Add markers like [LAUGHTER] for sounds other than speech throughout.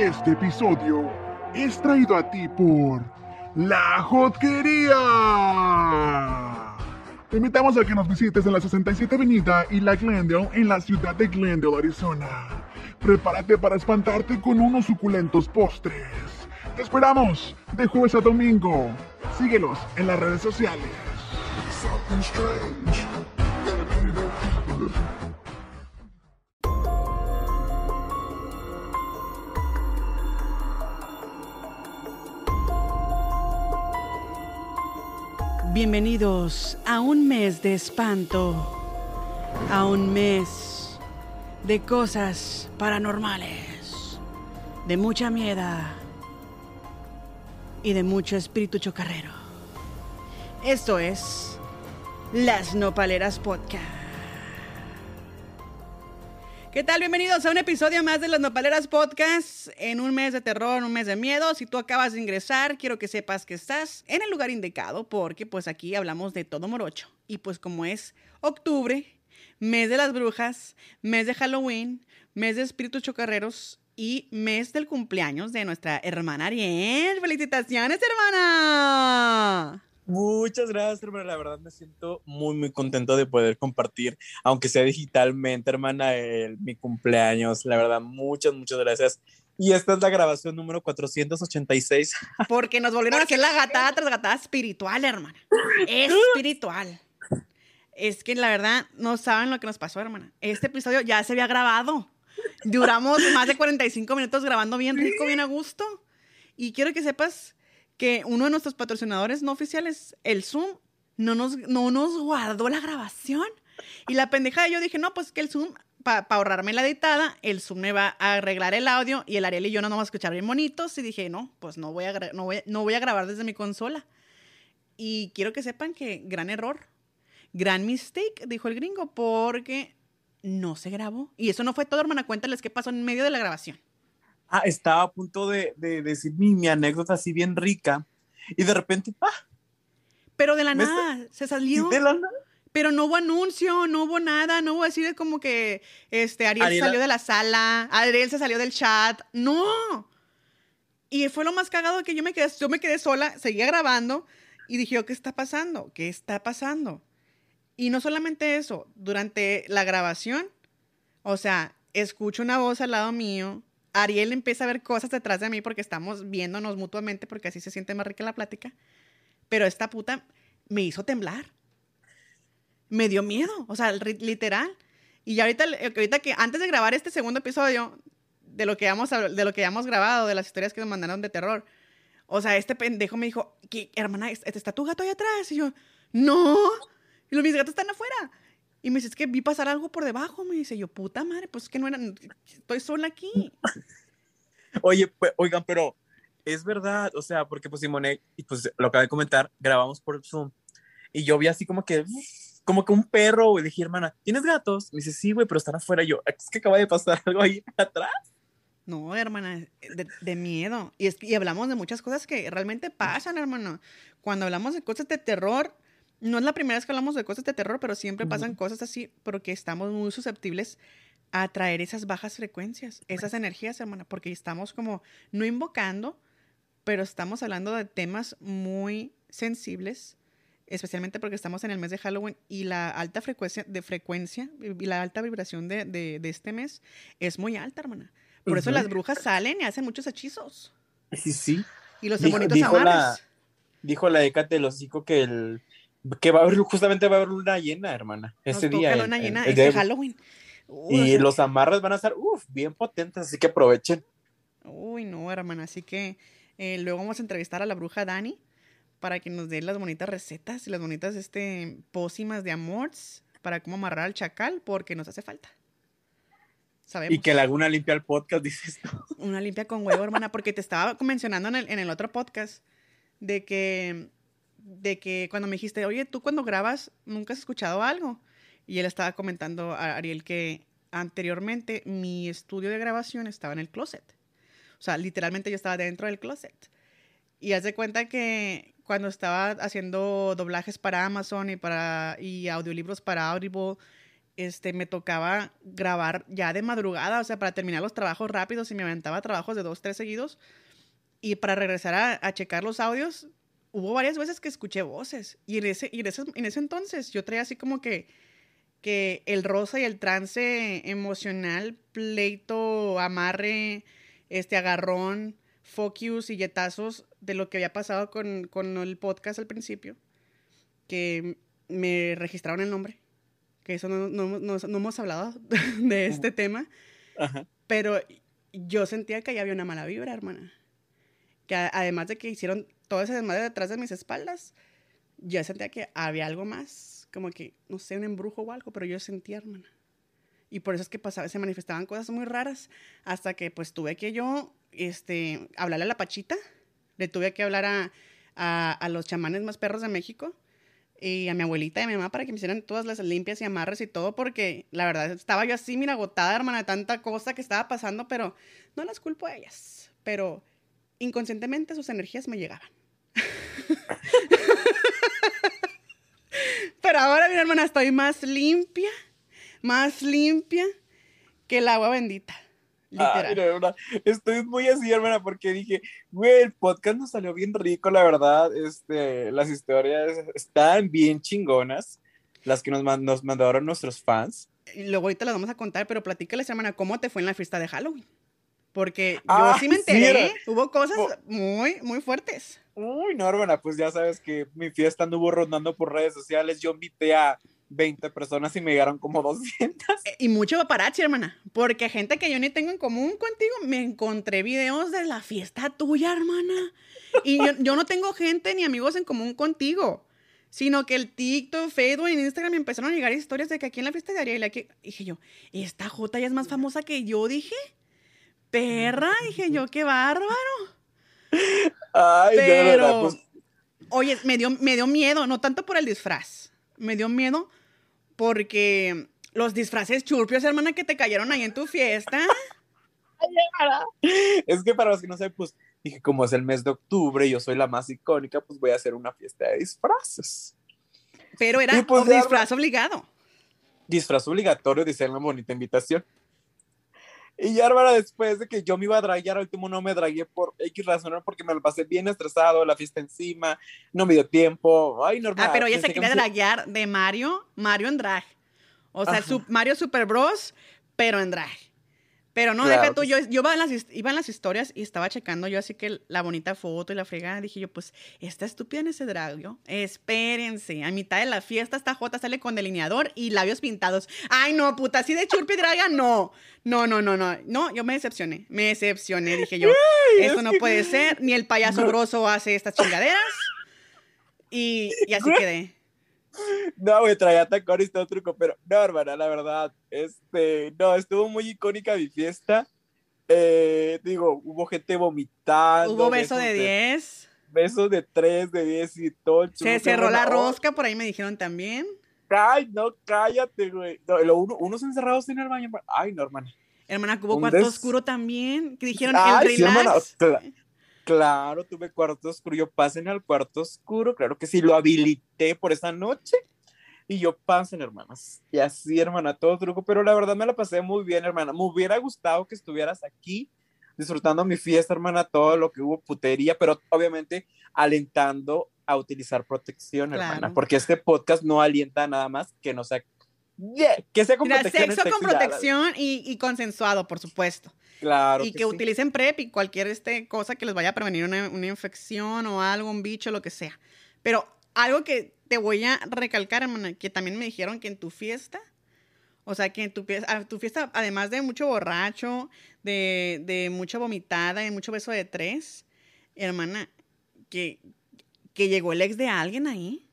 Este episodio es traído a ti por La Jotquería. Te invitamos a que nos visites en la 67 Avenida y la Glendale en la ciudad de Glendale, Arizona. Prepárate para espantarte con unos suculentos postres. Te esperamos de jueves a domingo. Síguelos en las redes sociales. Bienvenidos a un mes de espanto, a un mes de cosas paranormales, de mucha miedo y de mucho espíritu chocarrero. Esto es Las Nopaleras Podcast. ¿Qué tal? Bienvenidos a un episodio más de Las Nopaleras Podcast. En un mes de terror, un mes de miedo. Si tú acabas de ingresar, quiero que sepas que estás en el lugar indicado porque pues aquí hablamos de todo morocho. Y pues como es octubre, mes de las brujas, mes de Halloween, mes de espíritus chocarreros y mes del cumpleaños de nuestra hermana Ariel. ¡Felicitaciones, hermana! Muchas gracias, hermana. La verdad me siento muy, muy contento de poder compartir, aunque sea digitalmente, hermana, el, mi cumpleaños. La verdad, muchas, muchas gracias. Y esta es la grabación número 486. [LAUGHS] Porque nos volvieron a hacer la gatada tras gatada espiritual, hermana. Espiritual. Es que la verdad no saben lo que nos pasó, hermana. Este episodio ya se había grabado. Duramos más de 45 minutos grabando bien rico, bien a gusto. Y quiero que sepas que uno de nuestros patrocinadores no oficiales, el Zoom, no nos, no nos guardó la grabación. Y la pendeja yo dije, no, pues que el Zoom, para ahorrarme la editada, el Zoom me va a arreglar el audio y el Ariel y yo no nos vamos a escuchar bien bonitos. Y dije, no, pues no voy, a, no voy a grabar desde mi consola. Y quiero que sepan que gran error, gran mistake, dijo el gringo, porque no se grabó. Y eso no fue todo, hermana. Cuéntales qué pasó en medio de la grabación. Ah, estaba a punto de, de decir mi, mi, anécdota así bien rica y de repente, ¡ah! Pero de la nada, se salió. De la nada. Pero no hubo anuncio, no hubo nada, no hubo decir como que este, Ariel Ariela. salió de la sala, Ariel se salió del chat. No. Y fue lo más cagado que yo me quedé, yo me quedé sola, seguía grabando y dije, ¿qué está pasando? ¿Qué está pasando? Y no solamente eso, durante la grabación, o sea, escucho una voz al lado mío, Ariel empieza a ver cosas detrás de mí porque estamos viéndonos mutuamente porque así se siente más rica la plática. Pero esta puta me hizo temblar. Me dio miedo, o sea, literal. Y ya ahorita, ahorita que antes de grabar este segundo episodio de lo que hemos, de lo que hemos grabado, de las historias que nos mandaron de terror, o sea, este pendejo me dijo, ¿Qué, hermana, ¿está tu gato ahí atrás? Y yo, no. Y los, mis gatos están afuera. Y me dice, es que vi pasar algo por debajo. Me dice, yo, puta madre, pues es que no era, estoy sola aquí. [LAUGHS] Oye, pues, oigan, pero es verdad, o sea, porque pues Simone, y pues lo acabé de comentar, grabamos por Zoom. Y yo vi así como que, como que un perro, y dije, hermana, ¿tienes gatos? Me dice, sí, güey, pero están afuera. Y yo, es que acaba de pasar [LAUGHS] algo ahí atrás. No, hermana, de, de miedo. Y, es, y hablamos de muchas cosas que realmente pasan, hermano. Cuando hablamos de cosas de terror, no es la primera vez que hablamos de cosas de terror, pero siempre pasan uh -huh. cosas así porque estamos muy susceptibles a traer esas bajas frecuencias, esas energías, hermana, porque estamos como no invocando, pero estamos hablando de temas muy sensibles, especialmente porque estamos en el mes de Halloween y la alta frecuencia de frecuencia y la alta vibración de, de, de este mes es muy alta, hermana. Por uh -huh. eso las brujas salen y hacen muchos hechizos. Sí, sí. Y los dijo, bonitos dijo amarres. La, dijo la de que el que va a haber, justamente va a haber luna llena, hermana, ese Nos día. Toca luna llena, este Halloween. Uy, y los amarres van a estar, uff, bien potentes, así que aprovechen. Uy, no, hermana, así que eh, luego vamos a entrevistar a la bruja Dani para que nos dé las bonitas recetas y las bonitas este, pócimas de amores para cómo amarrar al chacal, porque nos hace falta. Sabemos. Y que Laguna limpia el podcast, dices tú. Una limpia con huevo, hermana, porque te estaba mencionando en el, en el otro podcast de que de que cuando me dijiste, oye, tú cuando grabas nunca has escuchado algo. Y él estaba comentando a Ariel que anteriormente mi estudio de grabación estaba en el closet. O sea, literalmente yo estaba dentro del closet. Y haz de cuenta que cuando estaba haciendo doblajes para Amazon y, para, y audiolibros para Audible, este, me tocaba grabar ya de madrugada, o sea, para terminar los trabajos rápidos y me aventaba trabajos de dos, tres seguidos. Y para regresar a, checar los audios, hubo varias veces que escuché voces. Y en ese, y en ese, en ese entonces yo traía así como que, que el rosa y el trance emocional, pleito, amarre, este agarrón, focus y yetazos de lo que había pasado con, con el podcast al principio, que me registraron el nombre que eso no, no, no, no hemos hablado [LAUGHS] de este tema, pero yo sentía que ya había una mala vibra, hermana. Que además de que hicieron todo ese desmadre detrás de mis espaldas, yo sentía que había algo más, como que, no sé, un embrujo o algo, pero yo sentía, hermana. Y por eso es que pasaba, se manifestaban cosas muy raras, hasta que pues tuve que yo, este, hablarle a la Pachita, le tuve que hablar a, a, los chamanes más perros de México, y a mi abuelita y a mi mamá para que me hicieran todas las limpias y amarres y todo, porque la verdad estaba yo así, mira, agotada, hermana, de tanta cosa que estaba pasando, pero no las culpo a ellas. Pero inconscientemente sus energías me llegaban. [LAUGHS] pero ahora, mi hermana, estoy más limpia, más limpia que el agua bendita. Literal. estoy muy así, hermana, porque dije, güey, el podcast nos salió bien rico, la verdad. Este, las historias están bien chingonas, las que nos, nos mandaron nuestros fans. Y luego ahorita las vamos a contar, pero platícales, hermana, ¿cómo te fue en la fiesta de Halloween? Porque yo ah, sí me [LAUGHS] enteré, hubo cosas muy, muy fuertes. Uy, no, hermana, pues ya sabes que mi fiesta anduvo rondando por redes sociales. Yo invité a 20 personas y me llegaron como [LAUGHS] 200. Eh, y mucho paparazzi, hermana, porque gente que yo ni tengo en común contigo, me encontré videos de la fiesta tuya, hermana. Y yo, no tengo gente ni amigos en común contigo, sino que el TikTok, Facebook y Instagram me empezaron a llegar historias de que aquí en la fiesta de Ariel, aquí, dije yo, esta J ya es más famosa que yo, dije. Perra, dije yo, qué bárbaro. Ay, Pero, pues oye, me dio, me dio miedo, no tanto por el disfraz, me dio miedo porque los disfraces churpios, hermana, que te cayeron ahí en tu fiesta. es que para los que no saben, pues dije, como es el mes de octubre y yo soy la más icónica, pues voy a hacer una fiesta de disfraces. Pero era pues, un disfraz obligado. Disfraz obligatorio, dice una bonita invitación. Y ya, después de que yo me iba a draguear, al último no me dragué por X razón, porque me lo pasé bien estresado, la fiesta encima, no me dio tiempo. Ay, normal. Ah, pero ella se quería draguear de Mario, Mario en drag. O sea, Mario Super Bros, pero en drag. Pero no, deja tú, yo, yo iba, en las, iba en las historias y estaba checando yo así que la bonita foto y la fregada, dije yo, pues, está estúpida en ese dragio. Espérense, a mitad de la fiesta esta J sale con delineador y labios pintados. Ay, no, puta, así de churpi draga, no. No, no, no, no. No, yo me decepcioné, me decepcioné, dije yo. Esto no puede ser, ni el payaso grosso hace estas chingaderas. Y, y así quedé. No, güey, traía tacones y todo truco, pero no, hermana, la verdad, este, no, estuvo muy icónica mi fiesta. Eh, digo, hubo gente vomitando. Hubo beso de 10. Besos de 3, de 10 y todo. Se cerró la rosca, por ahí me dijeron también. Ay, no, cállate, güey. No, uno, unos encerrados en el baño. Ay, no, hermana. Hermana, hubo cuarto oscuro también. Que dijeron el relax. Claro, tuve cuarto oscuro. Yo pasen al cuarto oscuro, claro que sí, lo habilité por esa noche. Y yo pasen, hermanas. Y así, hermana, todo truco. Pero la verdad me la pasé muy bien, hermana. Me hubiera gustado que estuvieras aquí disfrutando mi fiesta, hermana, todo lo que hubo putería, pero obviamente alentando a utilizar protección, hermana, porque este podcast no alienta nada más que no sea que sea con protección. Sexo con protección y, y, consensuado, por supuesto. Claro. Y que, utilicen PrEP y cualquier este, cosa que les vaya a prevenir una, una, infección o algo, un bicho, lo que sea. Pero algo que te voy a recalcar, hermana, que también me dijeron que en tu fiesta, o sea, que en tu, tu fiesta, además de mucho borracho, de, de mucha vomitada y mucho beso de tres, hermana, que, que llegó el ex de alguien ahí.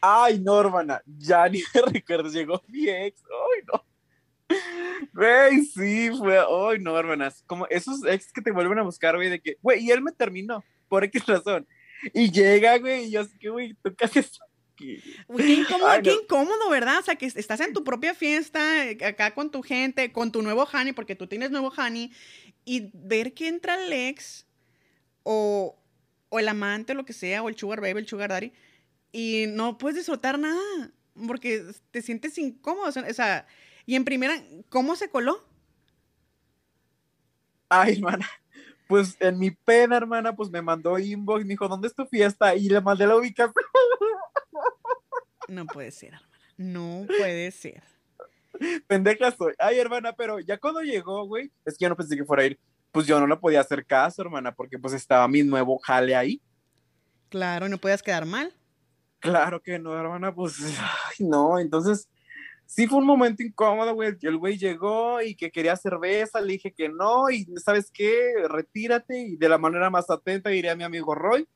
Ay, no, hermana, ya ni me [LAUGHS] recuerdo, llegó mi ex. Ay, no. Güey, sí, fue, ay, no, hermanas, como esos ex que te vuelven a buscar, güey, de que, güey, y él me terminó, por X razón. Y llega, güey, y yo así que, güey, tú casi qué incómodo, qué incómodo, ¿verdad? O sea, que estás en tu propia fiesta, acá con tu gente, con tu nuevo honey, porque tú tienes nuevo honey, y ver que entra el ex, o, o el amante, lo que sea, o el sugar baby, el sugar daddy, y no puedes disfrutar nada. porque te sientes incómodo. O sea, y en primera, ¿cómo se coló? Ay, hermana. Pues en mi pena, hermana, pues me mandó inbox, me dijo, ¿dónde es tu fiesta? Y le mandé la ubicación. No puede ser, hermana. No puede ser. Pendeja soy. Ay, hermana, pero ya cuando llegó, güey, es que yo no pensé que fuera a ir. Pues yo no le podía hacer caso, hermana, porque pues estaba mi nuevo jale ahí. Claro, no podías quedar mal. Claro que no, hermana, pues, [LAUGHS] ay, no, entonces, sí fue un momento incómodo, güey, el güey llegó y que quería cerveza, le dije que no, y ¿sabes qué? Retírate, y de la manera más atenta diría a mi amigo Roy,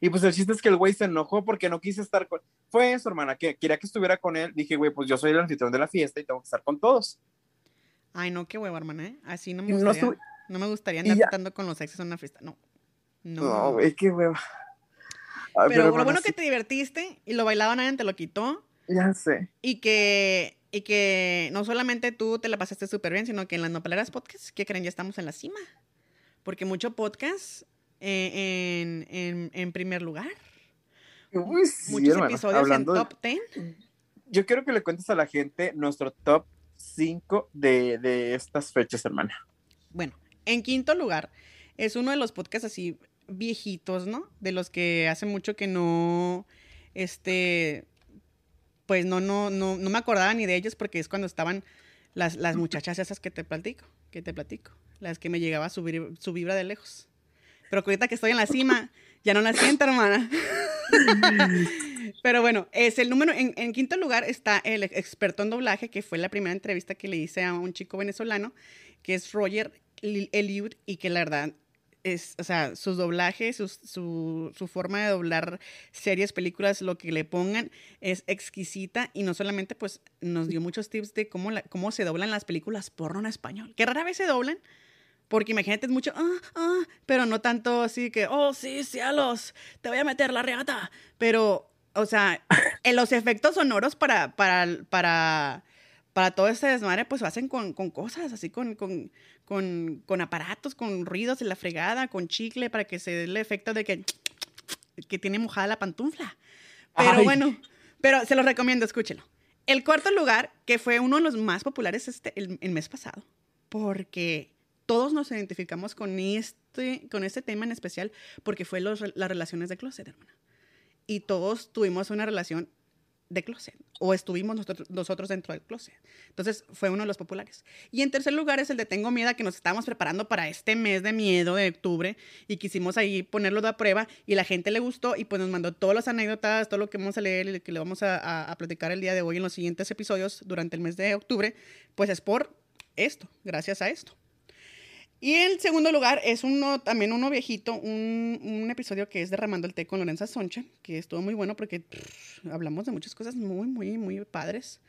y pues el chiste es que el güey se enojó porque no quise estar con... Fue eso, hermana, que quería que estuviera con él. Dije, güey, pues yo soy el anfitrión de la fiesta y tengo que estar con todos. Ay, no, qué huevo, hermana, ¿eh? Así no me gustaría, no, me gustaría andar tratando con los exes en una fiesta, no. No, güey, qué hueva. Pero, lo bueno que te divertiste y lo bailaba nadie te lo quitó. Ya sé. Y que, y que no solamente tú te la pasaste súper bien, sino que en las Nopaleras Podcast, ¿qué creen? Ya estamos en la cima. Porque mucho podcast eh, en, en, primer lugar. Muchos episodios en top 10. Yo quiero que le cuentes a la gente nuestro top 5 de, de estas fechas, hermana. Bueno, en quinto lugar, es uno de los podcasts así viejitos, ¿no? De los que hace mucho que no, este, pues no, no, no, no me acordaba ni de ellos porque es cuando estaban las, las muchachas esas que te platico, que te platico, las que me llegaba a subir su vibra de lejos. Pero ahorita que estoy en la cima, ya no la siento, hermana. [LAUGHS] Pero bueno, es el número, en, quinto lugar está el experto en doblaje, que fue la primera entrevista que le hice a un chico venezolano, que es Roger Eliud, y que la verdad es, o sea, sus doblajes, su, su, forma de doblar series, películas, lo que le pongan, es exquisita y no solamente pues nos dio muchos tips de cómo, la, cómo se doblan las películas porno en español, que rara vez se doblan, porque imagínate, es mucho, ah, ah, pero no tanto así que, oh, sí, cielos, te voy a meter la reata. Pero, o sea, en los efectos sonoros para, para, para, para todo este desmadre, pues lo hacen con, con cosas, así con, con, con, con, aparatos, con ruidos en la fregada, con chicle, para que se dé el efecto de que, que tiene mojada la pantufla. Pero bueno, pero se los recomiendo, escúchelo. El cuarto lugar, que fue uno de los más populares este, el, el mes pasado, porque todos nos identificamos con este, con este tema en especial porque fue las relaciones de closet, hermana. Y todos tuvimos una relación de closet o estuvimos nosotros, nosotros dentro del closet. Entonces fue uno de los populares. Y en tercer lugar es el de Tengo Miedo, que nos estábamos preparando para este mes de miedo de octubre y quisimos ahí ponerlo de prueba y la gente le gustó y pues nos mandó todas las anécdotas, todo lo que vamos a leer y que le vamos a, a platicar el día de hoy en los siguientes episodios durante el mes de octubre, pues es por esto, gracias a esto. Y el segundo lugar es uno, también uno viejito, un, un episodio que es Derramando el té con Lorenza Soncha, que estuvo muy bueno porque hablamos de muchas cosas muy, muy, muy padres.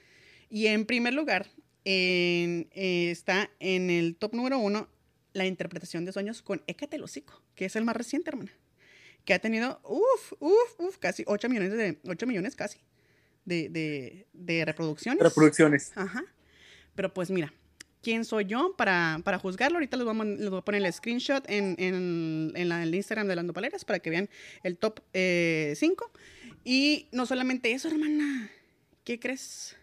Y en primer lugar, en, eh, está en el top número uno la interpretación de sueños con Écate el que es el más reciente, hermana. Que ha tenido, uff, uff, uff, casi 8 millones, de, 8 millones casi de, de, de reproducciones. Reproducciones. Ajá. Pero pues mira, quién soy yo para, para juzgarlo. Ahorita les voy, a, poner el screenshot en, en, en el Instagram de Lando Paleras para que vean el top 5. Eh, y no solamente eso, hermana. ¿Qué crees?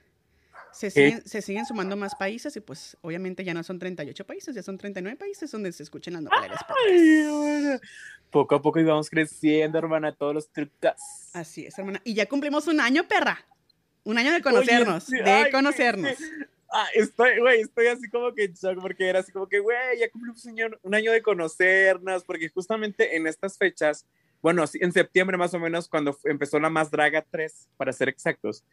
Se siguen, se siguen, sumando más países y pues obviamente ya no son 38 países, ya son 39 países donde se escuchan las Paleras. Poco a poco íbamos creciendo, hermana, todos los trucos. Así es, hermana. Y ya cumplimos un año, perra. Un año de conocernos, de conocernos. Ah, estoy, güey, estoy así como que en shock porque era así como que, güey, ya cumplimos un año, de conocernos, porque justamente en estas fechas, bueno, en septiembre más o menos, cuando empezó la Más Draga 3, para ser exactos,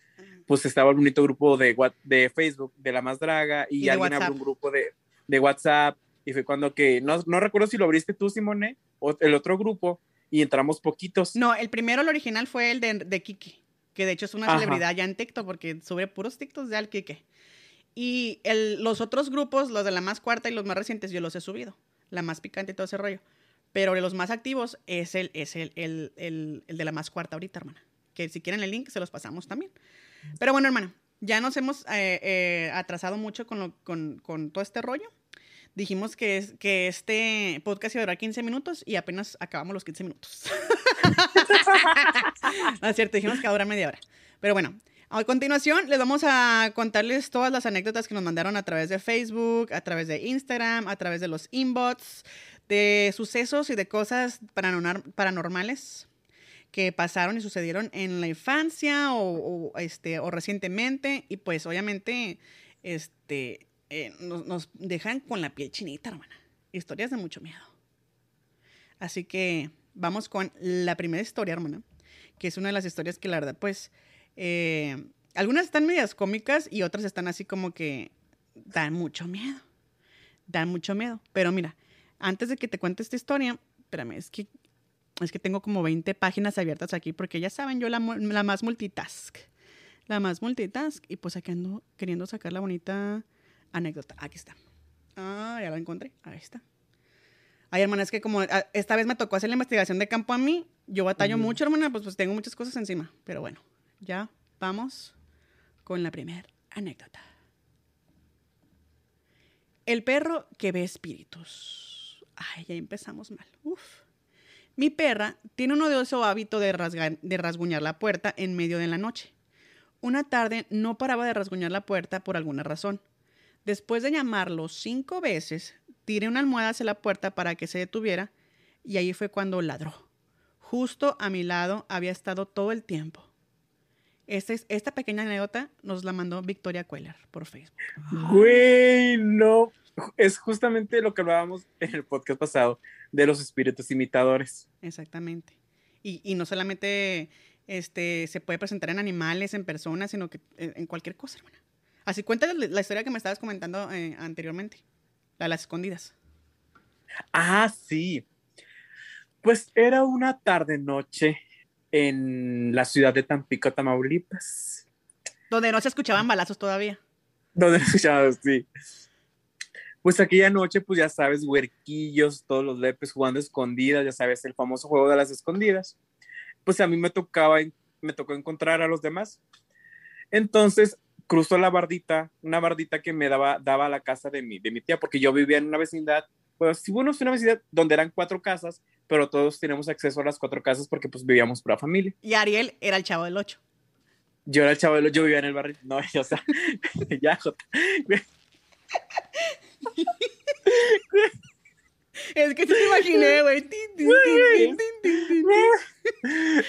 pues estaba el bonito grupo de, de Facebook de la Más Draga y, alguien abrió un grupo de, de, WhatsApp y fue cuando que, no, no recuerdo si lo abriste tú, Simone, o el otro grupo, y entramos poquitos. No, el primero, el original, fue el de, de Kiki, que de hecho es una celebridad ya en TikTok, porque sube puros TikToks de al Kike. Y el, los otros grupos, los de la más cuarta y los más recientes, yo los he subido. La más picante y todo ese rollo. Pero de los más activos es el, es el, el, el, el de la más cuarta ahorita, hermana. Que si quieren el link, se los pasamos también. Pero bueno, hermana, ya nos hemos eh, eh, atrasado mucho con, lo, con, con, todo este rollo. Dijimos que, es, que este podcast iba a durar 15 minutos y apenas acabamos los 15 minutos. [LAUGHS] no es cierto, dijimos que va a durar media hora. Pero bueno, a continuación les vamos a contarles todas las anécdotas que nos mandaron a través de Facebook, a través de Instagram, a través de los inbox, de sucesos y de cosas paranormales que pasaron y sucedieron en la infancia o, este, o recientemente. Y pues obviamente este, eh, nos, nos, dejan con la piel chinita, hermana. Historias de mucho miedo. Así que vamos con la primera historia, hermana, que es una de las historias que la verdad, pues, eh, algunas están medias cómicas y otras están así como que dan mucho miedo. Dan mucho miedo. Pero mira, antes de que te cuente esta historia, espérame, es que, es que tengo como 20 páginas abiertas aquí porque ya saben, yo la, la más multitask. La más multitask. Y pues aquí ando queriendo sacar la bonita anécdota. Aquí está. Ah, ya la encontré. Ahí está. Ay, hermana, es que como ah, esta vez me tocó hacer la investigación de campo a mí, yo batallo mucho, hermana, pues, pues tengo muchas cosas encima. Pero bueno, ya vamos con la primera anécdota. El perro que ve espíritus. Ay, ya empezamos mal. Uf. Mi perra tiene un odioso hábito de, de rasguñar la puerta en medio de la noche. Una tarde no paraba de rasguñar la puerta por alguna razón. Después de llamarlo cinco veces, tiré una almohada hacia la puerta para que se detuviera y ahí fue cuando ladró. Justo a mi lado había estado todo el tiempo. Esta, esta pequeña anécdota nos la mandó Victoria Queller por Facebook. Güey, no. Es justamente lo que hablábamos en el podcast pasado de los espíritus imitadores. Exactamente. Y, y no solamente este, se puede presentar en animales, en personas, sino que en cualquier cosa, hermana. Así cuéntale la historia que me estabas comentando eh, anteriormente, la de las escondidas. Ah, sí. Pues era una tarde-noche en la ciudad de Tampico, Tamaulipas. Donde no se escuchaban balazos todavía. Donde no se escuchaban, sí. Pues aquella noche, pues ya sabes, huerquillos, todos los lepes jugando escondidas, ya sabes, el famoso juego de las escondidas. Pues a mí me tocaba, me tocó encontrar a los demás. Entonces, cruzó la bardita, una bardita que me daba, daba a la casa de mi, de mi tía, porque yo vivía en una vecindad, pues sí, bueno, es una vecindad donde eran cuatro casas, pero todos tenemos acceso a las cuatro casas porque pues vivíamos por la familia. Y Ariel era el chavo del ocho. Yo era el chavo del ocho, yo vivía en el barrio, no, [LAUGHS] o sea, [LAUGHS] ya, Jota. Es que te imaginé, güey.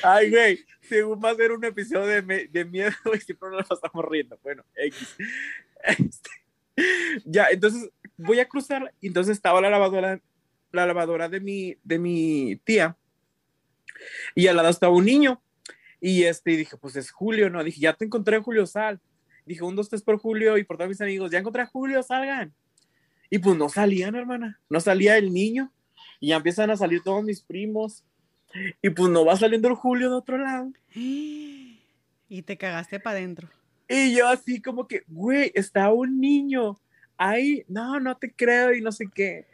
Ay, güey según va a ser un episodio de, de miedo [LAUGHS] y siempre nos pasamos riendo. Bueno, X. Este, ya, entonces voy a cruzar y entonces estaba la lavadora, la lavadora de mi, de mi tía y al lado estaba un niño y este y dije, pues es Julio, ¿no? Dije, ya te encontré Julio, sal. Dije, un, dos, tres por Julio y por todos mis amigos, ya encontré a Julio, salgan. Y pues no salían, hermana, no salía el niño y ya empiezan a salir todos mis primos y pues no va saliendo el Julio de otro lado. [GASPS] Y te cagaste para adentro. Y yo así como que, güey, está un niño ahí, no, no te creo y no sé qué.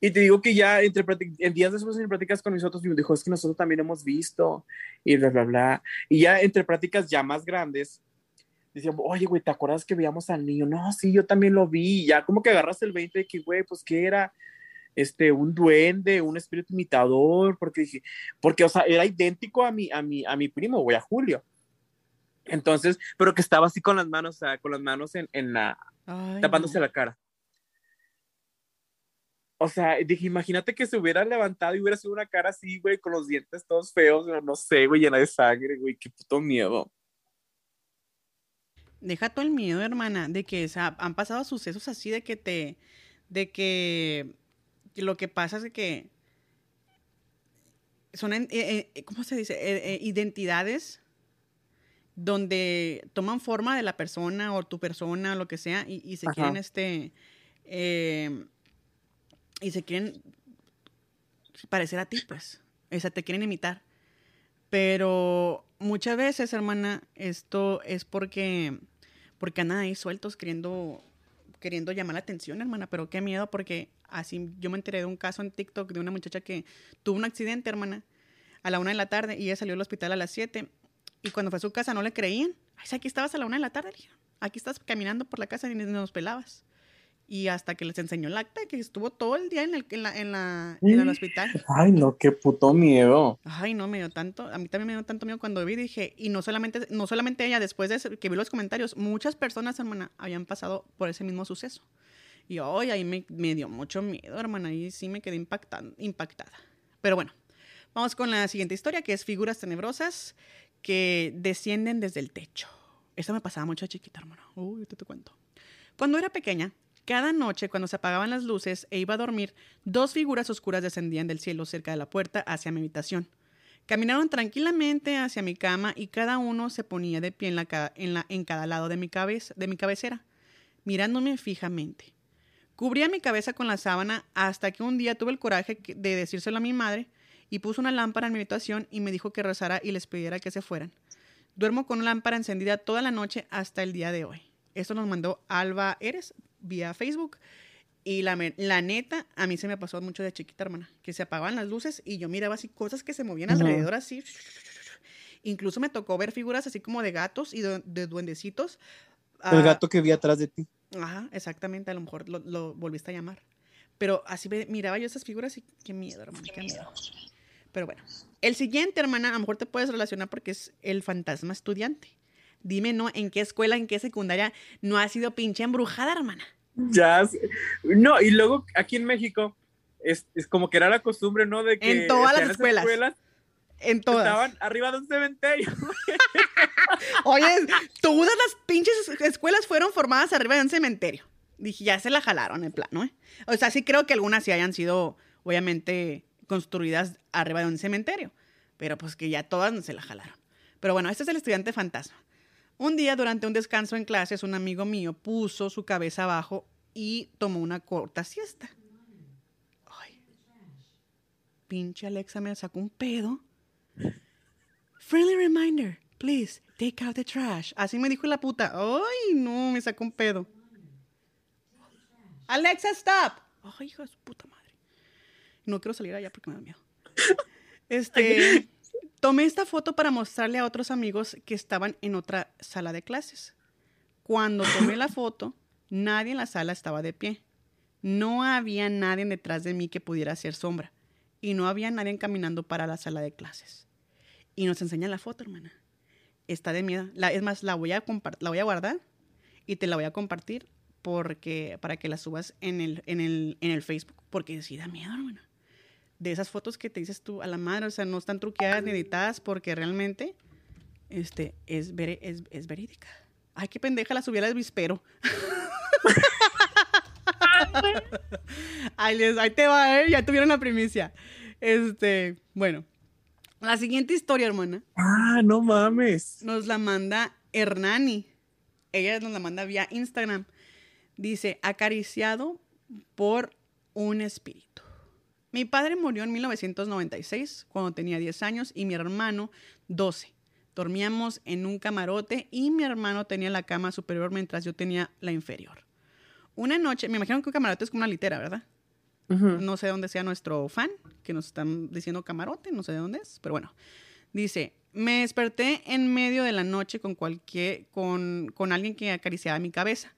Y te digo que ya entre en días después en prácticas con nosotros, me dijo, es que nosotros también hemos visto, y bla, bla, bla. Y ya entre prácticas ya más grandes, decíamos, oye, güey, ¿te acuerdas que veíamos al niño? No, sí, yo también lo vi. Y ya como que agarras el 20 de que, güey, pues, ¿qué era? este, un duende, un espíritu imitador, porque dije, porque, o sea, era idéntico a mi, a mi, a mi primo, güey, a Julio. Entonces, pero que estaba así con las manos, o sea, con las manos en, en la, tapándose la cara. O sea, dije, imagínate que se hubiera levantado y hubiera sido una cara así, güey, con los dientes todos feos, no sé, güey, llena de sangre, güey, qué puto miedo. Deja todo el miedo, hermana, de que o sea, han pasado sucesos así de que te, de que lo que pasa es que son, eh, eh, ¿cómo se dice? Eh, identidades donde toman forma de la persona o tu persona o lo que sea y, se quieren este y se quieren parecer a ti pues. O sea te quieren imitar. Pero muchas veces hermana esto es porque porque andan ahí sueltos queriendo queriendo llamar la atención hermana. Pero qué miedo porque Así yo me enteré de un caso en TikTok de una muchacha que tuvo un accidente, hermana, a la una de la tarde y ella salió del hospital a las siete. Y cuando fue a su casa no le creían. Ay, aquí estabas a la una de la tarde, Aquí estás caminando por la casa y nos pelabas. y hasta que les enseñó el acta que estuvo todo el día en el, en la, en la, en el hospital. [LAUGHS] Ay, no, qué puto miedo. Ay, no, me dio tanto, a mí también me dio tanto miedo cuando vi, dije, y no solamente, no solamente ella, después de que vi los comentarios, muchas personas, hermana, habían pasado por ese mismo suceso. Y hoy ahí me, me, dio mucho miedo, hermana, ahí sí me quedé impactada, impactada. Pero bueno, vamos con la siguiente historia, que es figuras tenebrosas que descienden desde el techo. Eso me pasaba mucho de chiquita, hermana. Uy, te, te cuento. Cuando era pequeña, cada noche, cuando se apagaban las luces e iba a dormir, dos figuras oscuras descendían del cielo cerca de la puerta hacia mi habitación. Caminaron tranquilamente hacia mi cama y cada uno se ponía de pie en, la, en, en cada lado de mi, cabeza, de mi cabecera, mirándome fijamente. Cubría mi cabeza con la sábana hasta que un día tuve el coraje de decírselo a mi madre y puso una lámpara en mi habitación y me dijo que rezara y les pidiera que se fueran. Duermo con una lámpara encendida toda la noche hasta el día de hoy. Esto nos mandó Alba Eres vía Facebook. Y la, la, neta, a mí se me pasó mucho de chiquita, hermana, que se apagaban las luces y yo miraba así cosas que se movían alrededor así. Incluso me tocó ver figuras así como de gatos y de, duendecitos. El ah, gato que vi atrás de ti. Ajá, exactamente, a lo mejor lo, volviste a llamar. Pero así miraba yo esas figuras y qué miedo, hermana, qué miedo. Pero bueno, el siguiente, hermana, a lo mejor te puedes relacionar porque es el fantasma estudiante. Dime, ¿no? ¿En qué escuela, en qué secundaria no ha sido pinche embrujada, hermana? Ya, no, y luego aquí en México es, como que era la costumbre, ¿no? De que en todas las escuelas, en todas. Estaban arriba de un cementerio. [LAUGHS] Oye, todas las pinches escuelas fueron formadas arriba de un cementerio. Dije, ya se la jalaron en plano, ¿eh? O sea, sí creo que algunas sí hayan sido, obviamente, construidas arriba de un cementerio. Pero pues que ya todas se la jalaron. Pero bueno, este es el estudiante fantasma. Un día, durante un descanso en clases, un amigo mío puso su cabeza abajo y tomó una corta siesta. Ay, pinche Alexa me sacó un pedo. Friendly reminder, please take out the trash. Así me dijo la puta. Ay, no, me sacó un pedo. Alexa, stop. Ay, hija de su puta madre. No quiero salir allá porque me da miedo. [LAUGHS] Este. Tomé esta foto para mostrarle a otros amigos que estaban en otra sala de clases. Cuando tomé la foto, nadie en la sala estaba de pie. No había nadie detrás de mí que pudiera hacer sombra. Y no había nadie caminando para la sala de clases. Y nos enseñan la foto, hermana. Está de miedo. La, es más, la voy, a la voy a guardar y te la voy a compartir porque, para que la subas en el, en el, en el Facebook. Porque sí da miedo, hermana de esas fotos que te dices tú a la madre, o sea, no están truqueadas ni editadas porque realmente este, es, es, es verídica. Ay, qué pendeja, la subí al vispero. [LAUGHS] ahí, ahí te va, ¿eh? ya tuvieron la primicia. Este, bueno, la siguiente historia, hermana. Ah, no mames. Nos la manda Hernani. Ella nos la manda vía Instagram. Dice, acariciado por un espíritu. Mi padre murió en 1996, cuando tenía 10 años, y mi hermano 12. Dormíamos en un camarote y mi hermano tenía la cama superior mientras yo tenía la inferior. Una noche, me imagino que un camarote es como una litera, ¿verdad? No sé dónde sea nuestro fan, que nos están diciendo camarote, no sé de dónde es, pero bueno. Dice, me desperté en medio de la noche con, cualquier, con, con alguien que acariciaba mi cabeza.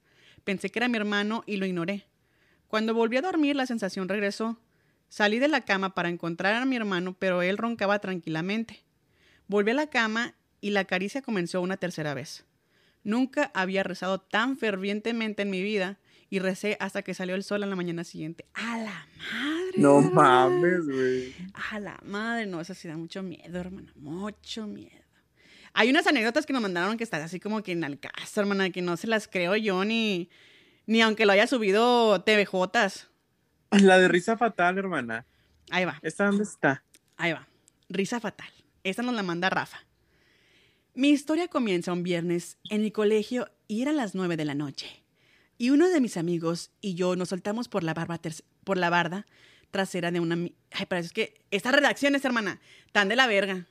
Pensé que era mi hermano y lo ignoré. Cuando volví a dormir, la sensación regresó. Salí de la cama para encontrar a mi hermano, pero él roncaba tranquilamente. Volví a la cama y la caricia comenzó una tercera vez. Nunca había rezado tan fervientemente en mi vida y recé hasta que salió el sol en la mañana siguiente. ¡A la madre! No mames, güey. A la madre, no, eso sí da mucho miedo, hermano, mucho miedo. Hay unas anécdotas que nos mandaron que están así como que en el caso, hermana, que no se las creo yo ni, ni aunque lo haya subido TVJs. [LAUGHS] La de risa fatal, hermana. Ahí va. ¿Esta dónde está? Ahí va. Risa fatal. Esta nos la manda Rafa. Mi historia comienza un viernes en mi colegio y era las nueve de la noche. Y uno de mis amigos y yo nos soltamos por la, barba por la barda trasera de una... Ay, pero es que estas redacciones, hermana, tan de la verga.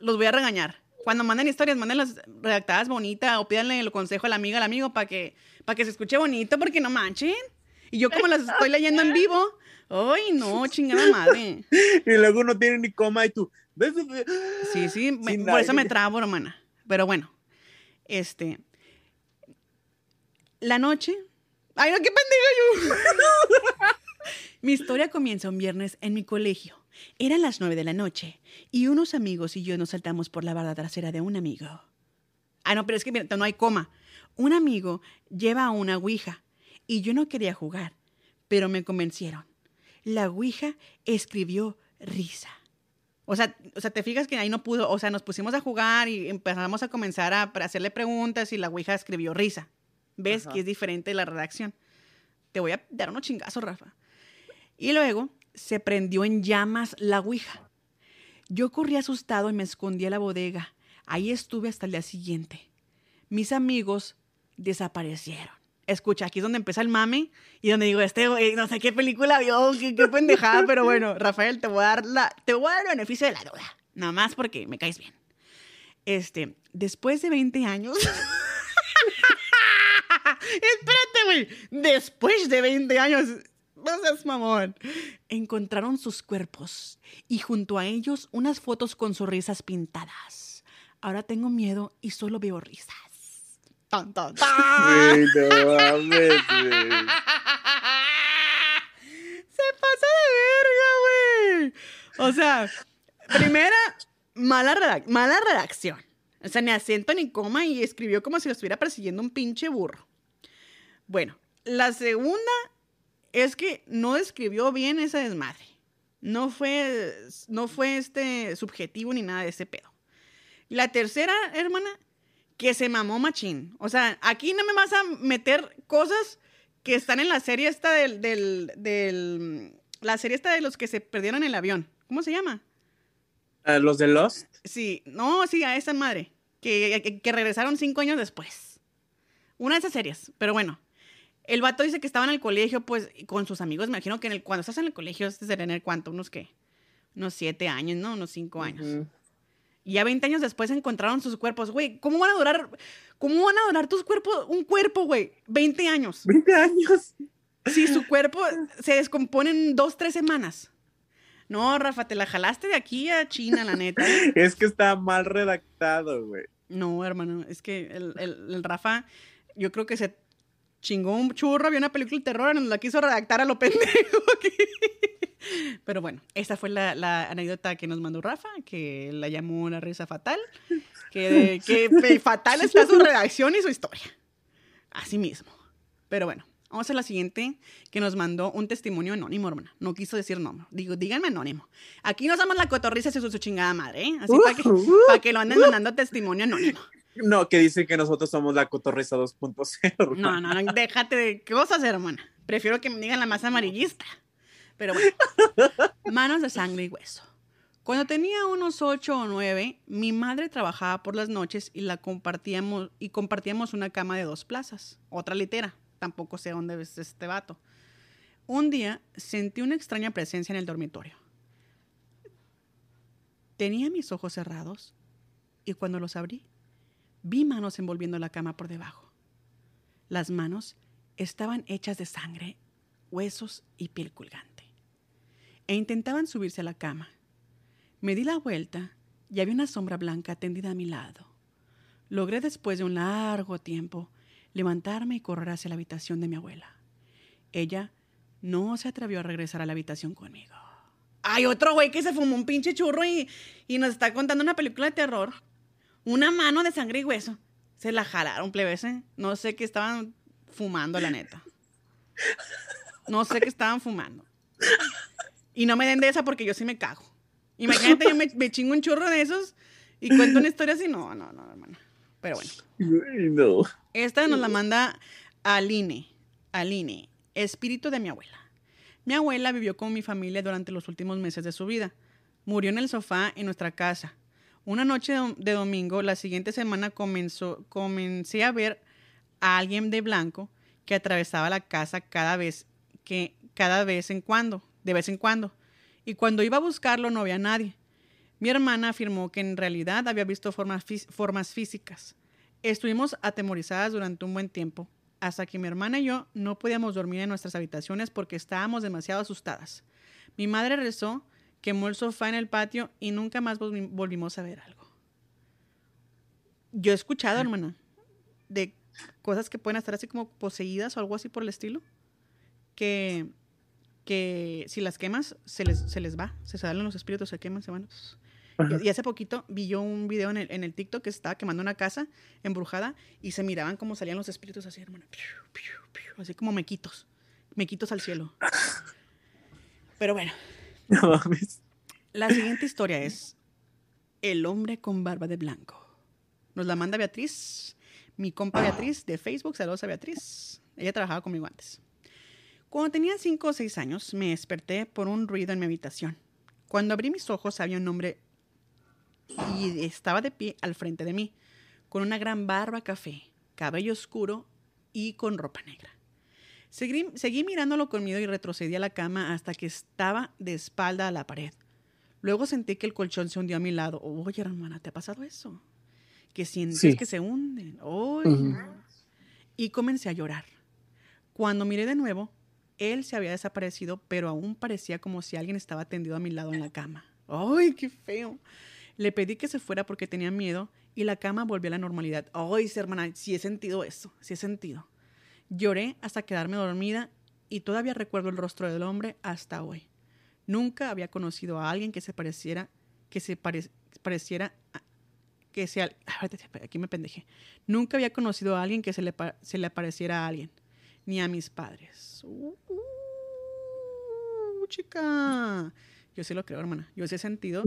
Los voy a regañar. Cuando manden historias, mándenlas redactadas bonitas o pídanle el consejo a la amiga, al amigo, para que, para que se escuche bonito, porque no manchen. Y yo como las estoy leyendo en vivo, ay, no, chingada madre. [LAUGHS] Y luego no tiene ni coma y tú. Sí, sí, por eso me trabo, hermana. Pero bueno, este, la noche Ay, no, qué pendejo yo. [LAUGHS] mi historia comienza un viernes en mi colegio. Eran las nueve de la noche y unos amigos y yo nos saltamos por la barda trasera de un amigo. Ah, no, pero es que mira, no hay coma. Un amigo lleva una ouija y yo no quería jugar, pero me convencieron. La ouija escribió risa. O sea, o sea, te fijas que ahí no pudo, o sea, nos pusimos a jugar y empezamos a comenzar a hacerle preguntas y la ouija escribió risa. ¿Ves que es diferente la redacción? Te voy a dar unos chingazos, Rafa. Y luego se prendió en llamas la ouija. Yo corrí asustado y me escondí a la bodega. Ahí estuve hasta el día siguiente. Mis amigos desaparecieron. Escucha, aquí es donde empieza el mame y donde digo, este no sé qué película vio, qué, pendejada, pero bueno, Rafael, te voy a dar la, te voy a dar el beneficio de la duda. Nada más porque me caes bien. Este, después de 20 años. [LAUGHS] Espérate, güey. Después de 20 años. No seas mamón. Encontraron sus cuerpos y junto a ellos unas fotos con sonrisas pintadas. Ahora tengo miedo y solo veo risas. Tan, tan, [LAUGHS] tan. Se pasa de verga, güey. O sea, primera, mala, mala redacción. O sea, ni acento ni coma y escribió como si lo estuviera persiguiendo un pinche burro. Bueno, la segunda es que no escribió bien esa desmadre. No fue, no fue este subjetivo ni nada de ese pedo. La tercera, hermana, que se mamó machín. O sea, aquí no me vas a meter cosas que están en la serie esta del, del, del la serie esta de los que se perdieron en el avión. ¿Cómo se llama? ¿Los de Lost? Sí, no, sí, a esa madre. Que, que, regresaron cinco años después. Una de esas series, pero bueno. El vato dice que estaba en el colegio, pues, con sus amigos. Me imagino que en el, cuando estás en el colegio, es de tener cuánto, unos qué? Unos siete años, ¿no? Unos cinco años. Y ya 20 años después encontraron sus cuerpos. Güey, ¿cómo van a durar, cómo van a durar tus cuerpos, un cuerpo, güey? 20 años. 20 años. Si su cuerpo se descompone en dos, tres semanas. No, Rafa, te la jalaste de aquí a China, la neta. [LAUGHS] es que está mal redactado, güey. No, hermano, es que el, el, Rafa, yo creo que se chingó un churro, vio una película de terror nos la quiso redactar a lo [LAUGHS] pendejo. Pero bueno, esta fue la, anécdota que nos mandó Rafa, que la llamó una risa fatal. Que, que [LAUGHS] fatal está su redacción y su historia. Así mismo. Pero bueno, vamos a la siguiente, que nos mandó un testimonio anónimo, hermana. No quiso decir nombre. Digo, díganme anónimo. Aquí nos damos la cotorriza y su, su chingada madre, ¿eh? Así para, que, para que lo anden mandando testimonio anónimo. No, que dicen que nosotros somos la cotorriza 2.0. No, no, no, déjate de cosas, hermana. Prefiero que me digan la más amarillista. Pero bueno, [LAUGHS] manos de sangre y hueso. Cuando tenía unos ocho o nueve, mi madre trabajaba por las noches y la compartíamos y compartíamos una cama de dos plazas, otra litera. Tampoco sé dónde es este vato. Un día sentí una extraña presencia en el dormitorio. Tenía mis ojos cerrados y cuando los abrí, vi manos envolviendo la cama por debajo. Las manos estaban hechas de sangre, huesos y piel colgante e intentaban subirse a la cama. Me di la vuelta y había una sombra blanca tendida a mi lado. Logré después de un largo tiempo levantarme y correr hacia la habitación de mi abuela. Ella no se atrevió a regresar a la habitación conmigo. Hay otro güey que se fumó un pinche churro y, y nos está contando una película de terror. Una mano de sangre y hueso. Se la jalaron, plebese. No sé qué estaban fumando, la neta. No sé qué estaban fumando. Y no me den de esa porque yo sí me cago. Imagínate, yo me, chingo un churro de esos y cuento una historia así. No, no, no, hermano. Pero bueno. Esta nos la manda Aline. Aline, espíritu de mi abuela. Mi abuela vivió con mi familia durante los últimos meses de su vida. Murió en el sofá en nuestra casa. Una noche de domingo, la siguiente semana comenzó, comencé a ver a alguien de blanco que atravesaba la casa cada vez que cada vez en cuando de vez en cuando, y cuando iba a buscarlo no había nadie. Mi hermana afirmó que en realidad había visto formas, formas físicas. Estuvimos atemorizadas durante un buen tiempo, hasta que mi hermana y yo no podíamos dormir en nuestras habitaciones porque estábamos demasiado asustadas. Mi madre rezó, quemó el sofá en el patio y nunca más volvimos a ver algo. Yo he escuchado, hermana, de cosas que pueden estar así como poseídas o algo así por el estilo. Que, que si las quemas, se les, se les va. Se salen los espíritus, se queman, se van. Y, hace poquito vi yo un video en el, en el TikTok que estaba quemando una casa embrujada y se miraban como salían los espíritus así, hermano. así como mequitos. Mequitos al cielo. [LAUGHS] Pero bueno. [LAUGHS] La siguiente historia es El hombre con barba de blanco. Nos la manda Beatriz, mi compa Beatriz de Facebook. Saludos a Beatriz. Ella trabajaba conmigo antes. Cuando tenía 5 o 6 años, me desperté por un ruido en mi habitación. Cuando abrí mis ojos había un hombre y estaba de pie al frente de mí, con una gran barba café, cabello oscuro y con ropa negra. Seguí, seguí, mirándolo con miedo y retrocedí a la cama hasta que estaba de espalda a la pared. Luego sentí que el colchón se hundió a mi lado. Oye, hermana, ¿te ha pasado eso? Que sientes que se hunden. Y comencé a llorar. Cuando miré de nuevo, él se había desaparecido, pero aún parecía como si alguien estaba tendido a mi lado en la cama. ¡Ay, qué feo! Le pedí que se fuera porque tenía miedo y la cama volvió a la normalidad. Ay, hermana, sí he sentido eso, sí he sentido. Lloré hasta quedarme dormida y todavía recuerdo el rostro del hombre hasta hoy. Nunca había conocido a alguien que se pareciera, que se pareciera, que sea, aquí me pendejé. Nunca había conocido a alguien que se le, se le pareciera a alguien, ni a mis padres. Uh, chica. Yo sí lo creo, hermana. Yo sí he sentido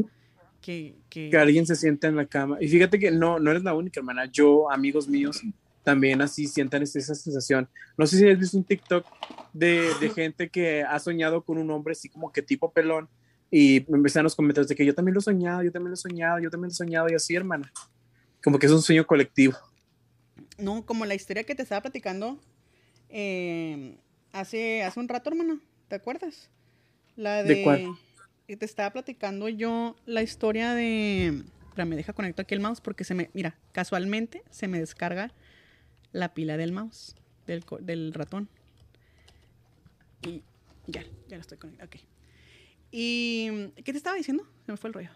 que, que... alguien se sienta en la cama. Y fíjate que no, no eres la única, hermana. Yo, amigos míos, también así sientan esa sensación. No sé si has visto un TikTok de, de, gente que ha soñado con un hombre así como que tipo pelón y me empiezan los comentarios de que yo también lo he soñado, yo también lo he soñado, yo también lo he soñado y así, hermana. Como que es un sueño colectivo. No, como la historia que te estaba platicando eh, hace, hace un rato, hermana. ¿Te acuerdas? La de... ¿De cuál? Y te estaba platicando yo la historia de... me deja conectar aquí el mouse porque se me... Mira, casualmente se me descarga la pila del mouse, del, del ratón. Y ya, ya lo estoy conectando. Ok. ¿Y qué te estaba diciendo? Se me fue el rollo.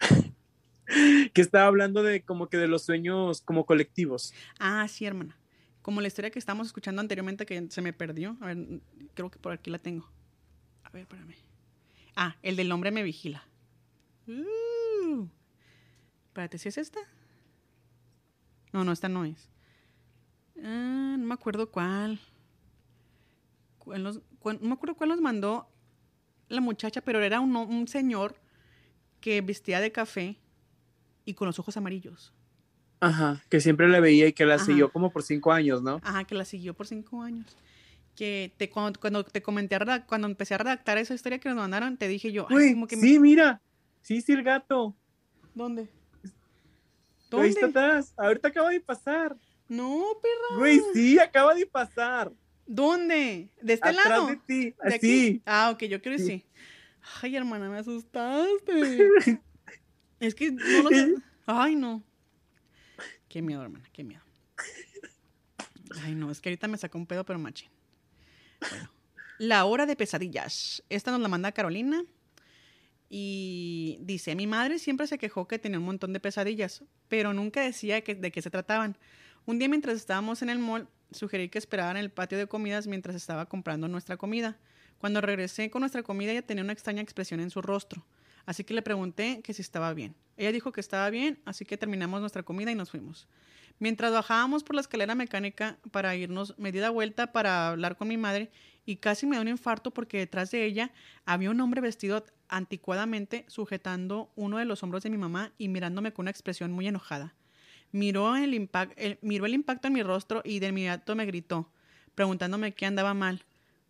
[LAUGHS] que estaba hablando de como que de los sueños como colectivos. Ah, sí, hermana. Como la historia que estábamos escuchando anteriormente que se me perdió. A ver, creo que por aquí la tengo. A ver, espérame. Ah, el del hombre me vigila. Uh. Espérate, ¿si es esta? No, no, esta no es. Ah, no me acuerdo cuál. no me acuerdo cuál nos mandó la muchacha, pero era un, un, señor que vestía de café y con los ojos amarillos. Ajá, que siempre la veía y que la siguió como por cinco años, ¿no? Ajá, que la siguió por cinco años que te, cuando, te comenté, cuando empecé a redactar esa historia que nos mandaron, te dije yo, sí, mira, sí, sí, el gato. ¿Dónde? ¿Dónde? Ahí está atrás, ahorita acaba de pasar. No, perra. Güey, sí, acaba de pasar. ¿Dónde? ¿De este atrás lado? de ti, así. Ah, ok, yo quiero decir. Ay, hermana, me asustaste. [LAUGHS] es que no lo sé. Ay, no. Qué miedo, hermana, qué miedo. Ay, no, es que ahorita me sacó un pedo, pero machín. Bueno, la hora de pesadillas. Esta nos la manda Carolina. Y dice, mi madre siempre se quejó que tenía un montón de pesadillas, pero nunca decía de qué se trataban. Un día mientras estábamos en el mall, sugerí que esperaran en el patio de comidas mientras estaba comprando nuestra comida. Cuando regresé con nuestra comida, ella tenía una extraña expresión en su rostro. Así que le pregunté que si estaba bien. Ella dijo que estaba bien, así que terminamos nuestra comida y nos fuimos. Mientras bajábamos por la escalera mecánica para irnos, me di la vuelta para hablar con mi madre y casi me da un infarto porque detrás de ella había un hombre vestido anticuadamente sujetando uno de los hombros de mi mamá y mirándome con una expresión muy enojada. Miró el, miró el impacto en mi rostro y de inmediato me gritó, preguntándome qué andaba mal.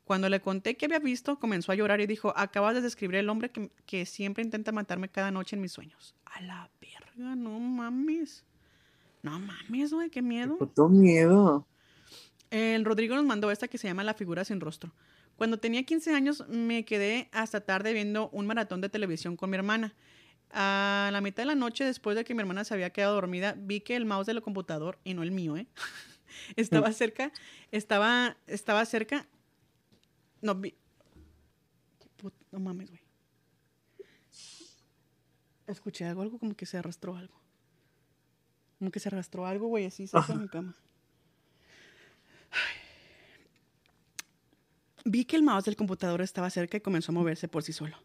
Cuando le conté qué había visto, comenzó a llorar y dijo, acabas de describir el hombre que, que siempre intenta matarme cada noche en mis sueños. A la verga, no mames. No mames, güey, qué miedo. Qué miedo. El Rodrigo nos mandó esta que se llama La figura sin rostro. Cuando tenía 15 años me quedé hasta tarde viendo un maratón de televisión con mi hermana. A la mitad de la noche, después de que mi hermana se había quedado dormida, vi que el mouse del computador, y no el mío, ¿eh? [LAUGHS] estaba mm. cerca, estaba, estaba cerca. No, vi... Put... no mames, güey. Escuché algo, algo como que se arrastró algo. Como que se arrastró algo, güey, así cerca de mi cama. Vi que el mouse del computador estaba cerca y comenzó a moverse por sí solo.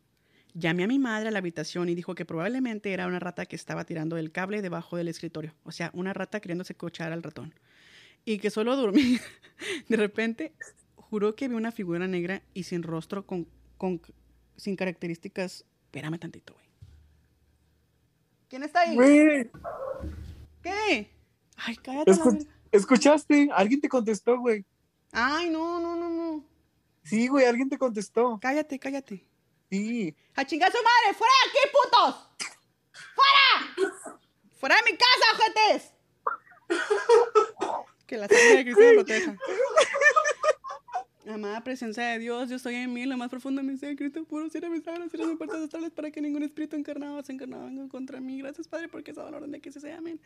Llamé a mi madre a la habitación y dijo que probablemente era una rata que estaba tirando el cable debajo del escritorio. O sea, una rata queriéndose cochar al ratón. Y que solo dormía. [LAUGHS] De repente, juró que vi una figura negra y sin rostro, con, con sin características. Espérame tantito, güey. ¿Quién está ahí? ¿Qué? Ay, cállate. ¿Escuchaste? Alguien te contestó, güey. Ay, no, no, no, no. Sí, güey, alguien te contestó. Cállate, cállate. Sí. ¡A chingar su madre! ¡Fuera de aquí, putos! ¡Fuera! ¡Fuera de mi casa, ojetes! que la sangre de Cristo me proteja. Amada presencia de Dios, yo estoy en mí, lo más profundo de mi ser, Cristo puro, cierra mis sábanas, cierra mis puertas astrales para que ningún espíritu encarnado se encarnado venga contra mí. Gracias, Padre, porque es la orden de que se sea, amén.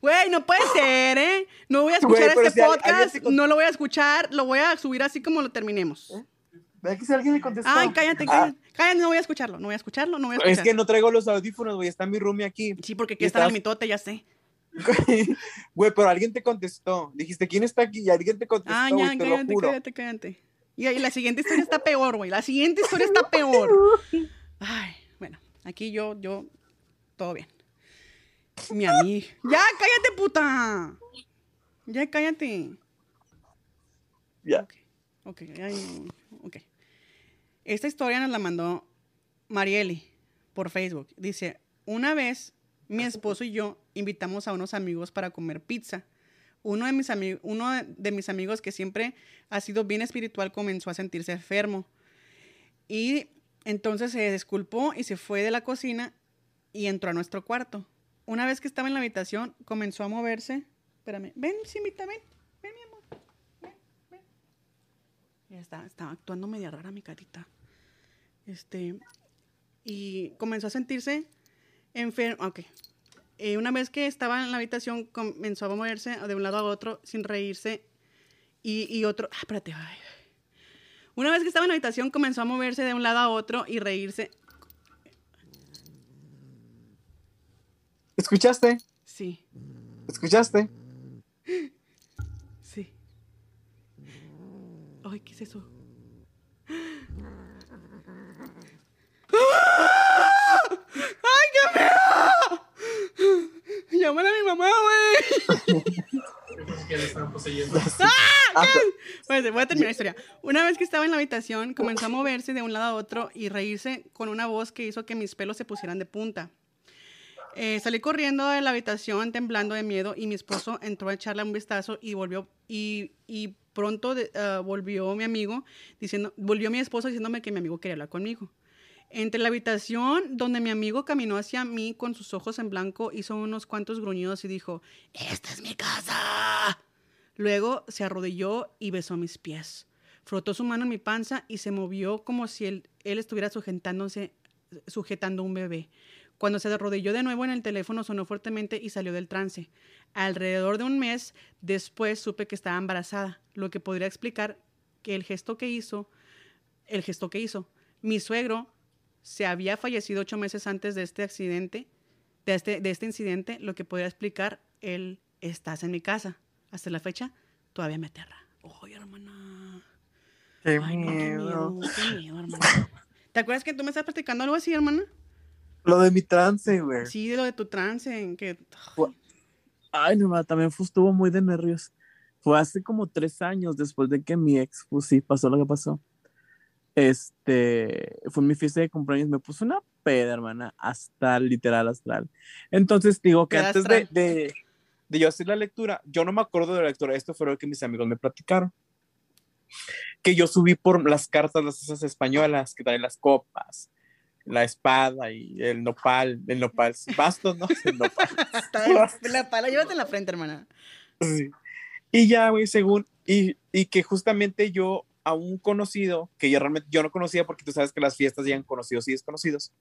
Güey, no puede [GASPS] ser, ¿eh? No voy a escuchar este podcast, no lo voy a escuchar, lo voy a subir así como lo terminemos. ¿Eh? Que si alguien me contestó. Ay, cállate, cállate. Ah. Cállate, no voy a escucharlo, no voy a escucharlo, no voy a escucharlo. Es que no traigo los audífonos, güey, está mi roomie aquí. Sí, porque aquí está el mitote, ya sé. [LAUGHS] Güey, pero alguien te contestó. Dijiste, ¿quién está aquí? Y alguien te contestó, Ah, ya, te cállate, cállate, cállate. Y, y la siguiente historia está peor, güey. La siguiente historia está [LAUGHS] peor. Ay, bueno, aquí yo, yo, todo bien. Mi amiga. Ya, cállate, puta. Ya, cállate. Ya. Ok, ok. Esta historia nos la mandó Marieli por Facebook. Dice, una vez mi esposo y yo invitamos a unos amigos para comer pizza. Uno de mis, amigos, uno de mis amigos que siempre ha sido bien espiritual comenzó a sentirse enfermo. Y entonces se disculpó y se fue de la cocina y entró a nuestro cuarto. Una vez que estaba en la habitación, comenzó a moverse. Espérame, ven, Simita, ven, ven, mi amor. Ven, ven. Ya está, estaba actuando media rara mi carita. Este, y comenzó a sentirse enfermo. Ok. Eh, una vez que estaba en la habitación, comenzó a moverse de un lado a otro sin reírse. Y, otro. Ah, espérate. Una vez que estaba en la habitación, comenzó a moverse de un lado a otro y reírse ¿Escuchaste? Sí. ¿Escuchaste? Sí. Ay, ¿qué es eso? ¡Ay, qué miedo! Llámale a mi mamá, güey. que le están poseyendo. ¡Ah! Bueno, voy a terminar la historia. Una vez que estaba en la habitación, comenzó a moverse de un lado a otro y reírse con una voz que hizo que mis pelos se pusieran de punta. Eh, salí corriendo de la habitación temblando de miedo y mi esposo entró a echarle un vistazo y volvió y, pronto uh, volvió mi amigo diciendo volvió mi esposo diciéndome que mi amigo quería hablar conmigo. Entre la habitación donde mi amigo caminó hacia mí con sus ojos en blanco hizo unos cuantos gruñidos y dijo esta es mi casa. Luego se arrodilló y besó mis pies. Frotó su mano en mi panza y se movió como si él, él estuviera sujetándose, sujetando un bebé. Cuando se arrodilló de nuevo en el teléfono sonó fuertemente y salió del trance. Alrededor de un mes después supe que estaba embarazada, lo que podría explicar que el gesto que hizo, el gesto que hizo. Mi suegro se había fallecido ocho meses antes de este accidente, de este, de este incidente, lo que podría explicar el estás en mi casa. Hasta la fecha todavía me aterra. Oye, hermana. Qué, miedo. qué miedo, hermana. [LAUGHS] ¿Te acuerdas que tú me estás platicando algo así, hermana? Lo de mi trance, güey. Sí, lo de tu trance, en que... Ay, no, también fue, estuvo muy de nervios. Fue hace como tres años después de que mi ex, pues sí, pasó lo que pasó. Este, fue mi fiesta de cumpleaños, me puso una peda, hermana, hasta literal astral. Entonces, digo que antes de, de, de, yo hacer la lectura, yo no me acuerdo de la lectura, esto fue lo que mis amigos me platicaron. Que yo subí por las cartas, las esas españolas, que traen las copas, la espada y el nopal, el nopal, bastos, ¿no? El nopal. [LAUGHS] [LAUGHS] la pala, llévate en la frente, hermana. Sí. Y ya, güey, según, y, y, que justamente yo a un conocido, que yo realmente, yo no conocía porque tú sabes que las fiestas llegan conocidos y desconocidos,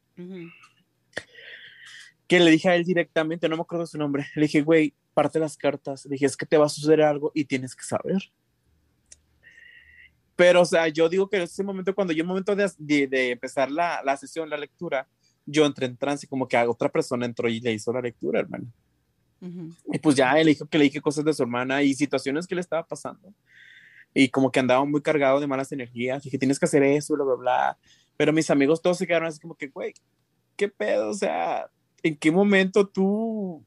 que le dije a él directamente, no me acuerdo su nombre, le dije, güey, parte las cartas, le dije, es que te va a suceder algo y tienes que saber. Pero, o sea, yo digo que en ese momento, cuando yo, en el momento de, de, empezar la, la, sesión, la lectura, yo entré en trance, como que otra persona entró y le hizo la lectura, hermano. Y pues ya le dijo que le dije cosas de su hermana y situaciones que le estaba pasando. Y como que andaba muy cargado de malas energías. Dije, tienes que hacer eso, bla, bla, bla. Pero mis amigos todos se quedaron así como que, güey, ¿qué pedo? O sea, ¿en qué momento tú?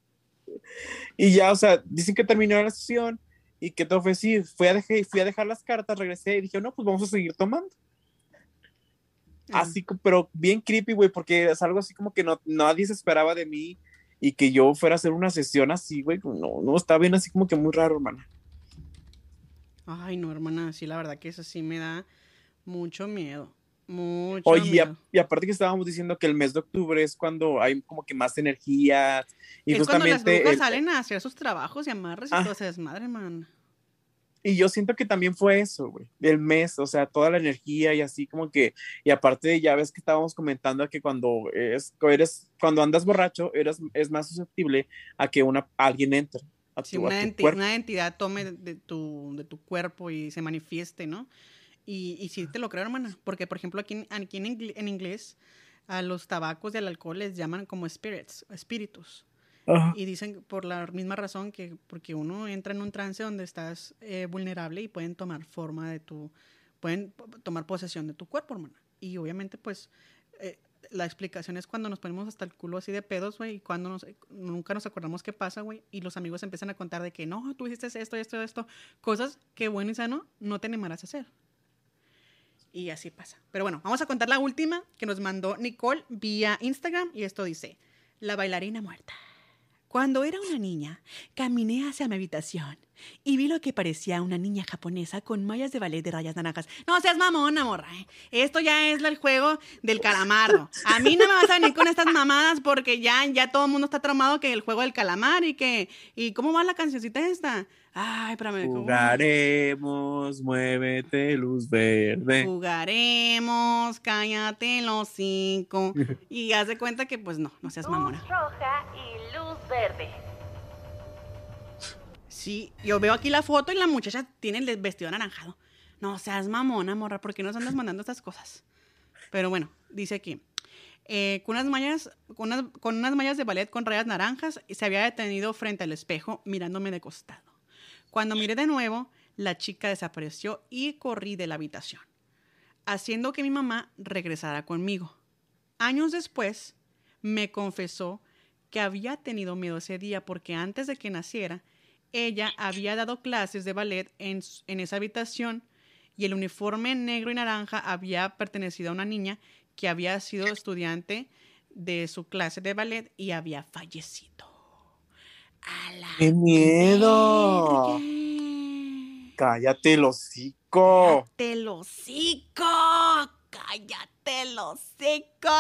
Y ya, o sea, dicen que terminó la sesión y que todo fue así. Fui a, dejar, fui a dejar las cartas, regresé y dije, no, pues vamos a seguir tomando. Así, pero bien creepy, güey, porque es algo así como que no, nadie se esperaba de mí y que yo fuera a hacer una sesión así, güey. No, no, está bien así como que muy raro, hermana. Ay, no, hermana, sí, la verdad que eso sí me da mucho miedo. Mucho Oye. Y, aparte que estábamos diciendo que el mes de octubre es cuando hay como que más energía. Y es justamente. Cuando las brujas salen a hacer sus trabajos y amarres y ah. todo se desmadre, man. Y yo siento que también fue eso, güey, el mes, o sea, toda la energía y así como que, y aparte ya ves que estábamos comentando que cuando es, eres, cuando andas borracho, eres, es más susceptible a que una, alguien entre. A tu, una, una, entidad tome de tu, de tu cuerpo y se manifieste, ¿no? Y, y sí te lo creo, hermana, porque por ejemplo aquí, aquí en, en inglés a los tabacos y al alcohol les llaman como spirits, espíritus. Y dicen por la misma razón que porque uno entra en un trance donde estás eh, vulnerable y pueden tomar forma de tu, pueden tomar posesión de tu cuerpo, hermana. Y obviamente pues eh, la explicación es cuando nos ponemos hasta el culo así de pedos, güey, y cuando nos, nunca nos acordamos qué pasa, güey, y los amigos empiezan a contar de que no, tú hiciste esto, esto, esto, cosas que bueno y sano no te animarás a hacer. Y así pasa. Pero bueno, vamos a contar la última que nos mandó Nicole vía Instagram y esto dice, la bailarina muerta. Cuando era una niña, caminé hacia mi habitación y vi lo que parecía una niña japonesa con mallas de ballet de rayas naranjas. No seas mamona, morra. ¿eh? Esto ya es el juego del calamardo. A mí no me vas a venir con estas mamadas porque ya, ya todo el mundo está traumado que el juego del calamar y que... ¿Y cómo va la cancioncita esta? Ay, espérame. Jugaremos, muévete, luz verde. Jugaremos, cállate los cinco. [LAUGHS] y haz de cuenta que, pues no, no seas mamona. Luz roja y luz verde. Sí, yo veo aquí la foto y la muchacha tiene el vestido anaranjado. No seas mamona, morra, ¿por qué nos andas mandando estas cosas? Pero bueno, dice aquí. Eh, con, unas mallas, con, unas, con unas mallas de ballet con rayas naranjas, se había detenido frente al espejo mirándome de costado. Cuando miré de nuevo, la chica desapareció y corrí de la habitación, haciendo que mi mamá regresara conmigo. Años después, me confesó que había tenido miedo ese día porque antes de que naciera, ella había dado clases de ballet en, en, esa habitación y el uniforme negro y naranja había pertenecido a una niña que había sido estudiante de su clase de ballet y había fallecido. ¡Qué miedo! ¡Cállate el hocico! ¡Cállate el hocico! ¡Cállate el hocico!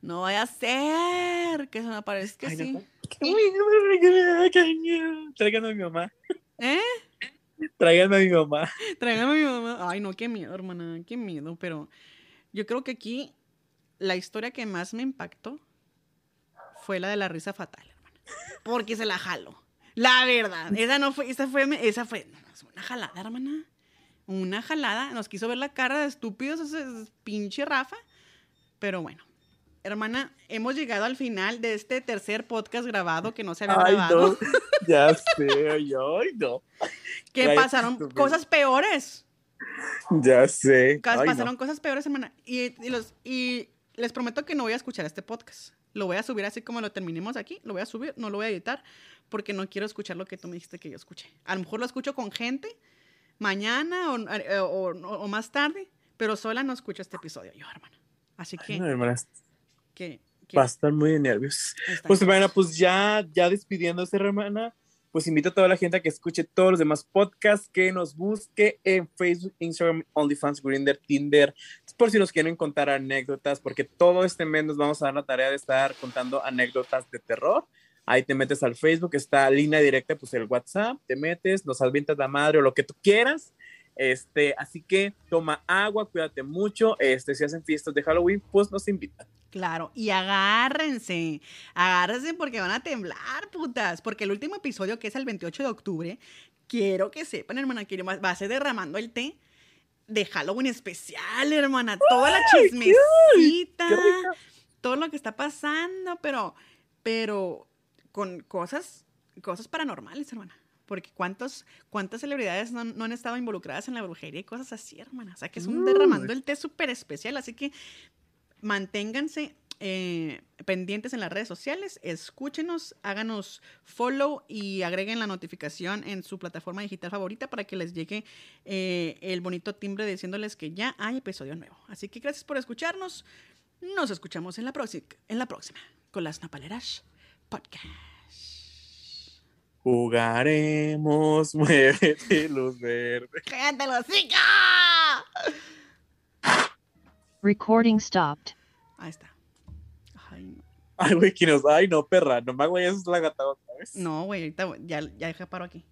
No vaya a ser que se me aparezca así. Tráiganme a mi mamá. ¿Eh? Tráiganme a mi mamá. Tráiganme a mi mamá. Ay, no, qué miedo, hermana. Qué miedo. Pero yo creo que aquí la historia que más me impactó fue la de la risa fatal porque se la jalo. La verdad, esa no fue, esa fue, esa fue una jalada, hermana. Una jalada. Nos quiso ver la cara de estúpidos ese pinche Rafa. Pero bueno, hermana, hemos llegado al final de este tercer podcast grabado que no se había grabado. [LAUGHS] Ya sé, ay, no. Que pasaron cosas peores. Ya sé. pasaron cosas peores, hermana. Y, y, los, y les prometo que no voy a escuchar este podcast. Lo voy a subir así como lo terminemos aquí. Lo voy a subir, no lo voy a editar, porque no quiero escuchar lo que tú me dijiste que yo escuché. A lo mejor lo escucho con gente mañana o, eh, más tarde, pero sola no escucho este episodio yo, hermana. Así que... que, Va a estar muy nervioso. Pues, hermana, pues ya, ya despidiéndose, hermana pues invito a toda la gente a que escuche todos los demás podcasts, que nos busque en Facebook, Instagram, OnlyFans, Grindr, Tinder, por si nos quieren contar anécdotas, porque todo este mes nos vamos a dar la tarea de estar contando anécdotas de terror. Ahí te metes al Facebook, está línea directa, pues el WhatsApp, te metes, nos avientas la madre o lo que tú quieras. Este, así que toma agua, cuídate mucho. Este, si hacen fiestas de Halloween, pues nos invitan. Claro, y agárrense, agárrense porque van a temblar, putas, porque el último episodio, que es el 28 de octubre, quiero que sepan, hermana, que va a ser derramando el té de Halloween especial, hermana, toda la chismecita, todo lo que está pasando, pero, pero con cosas, cosas paranormales, hermana. Porque ¿cuántos, ¿cuántas celebridades no, han estado involucradas en la brujería y cosas así, hermana? O sea, que es un derramando el té súper especial. Así que manténganse eh, pendientes en las redes sociales, escúchenos, háganos follow y agreguen la notificación en su plataforma digital favorita para que les llegue eh, el bonito timbre diciéndoles que ya hay episodio nuevo. Así que gracias por escucharnos. Nos escuchamos en la, en la próxima con las Napaleras Podcast. Jugaremos, [LAUGHS] muévete, luz verde. ¡Cállate los Recording stopped. Ahí está. [LAUGHS] Ay, güey, que nos. Ay, no, perra, no me es la gata otra vez. No, güey, ahorita ya, ya paro aquí.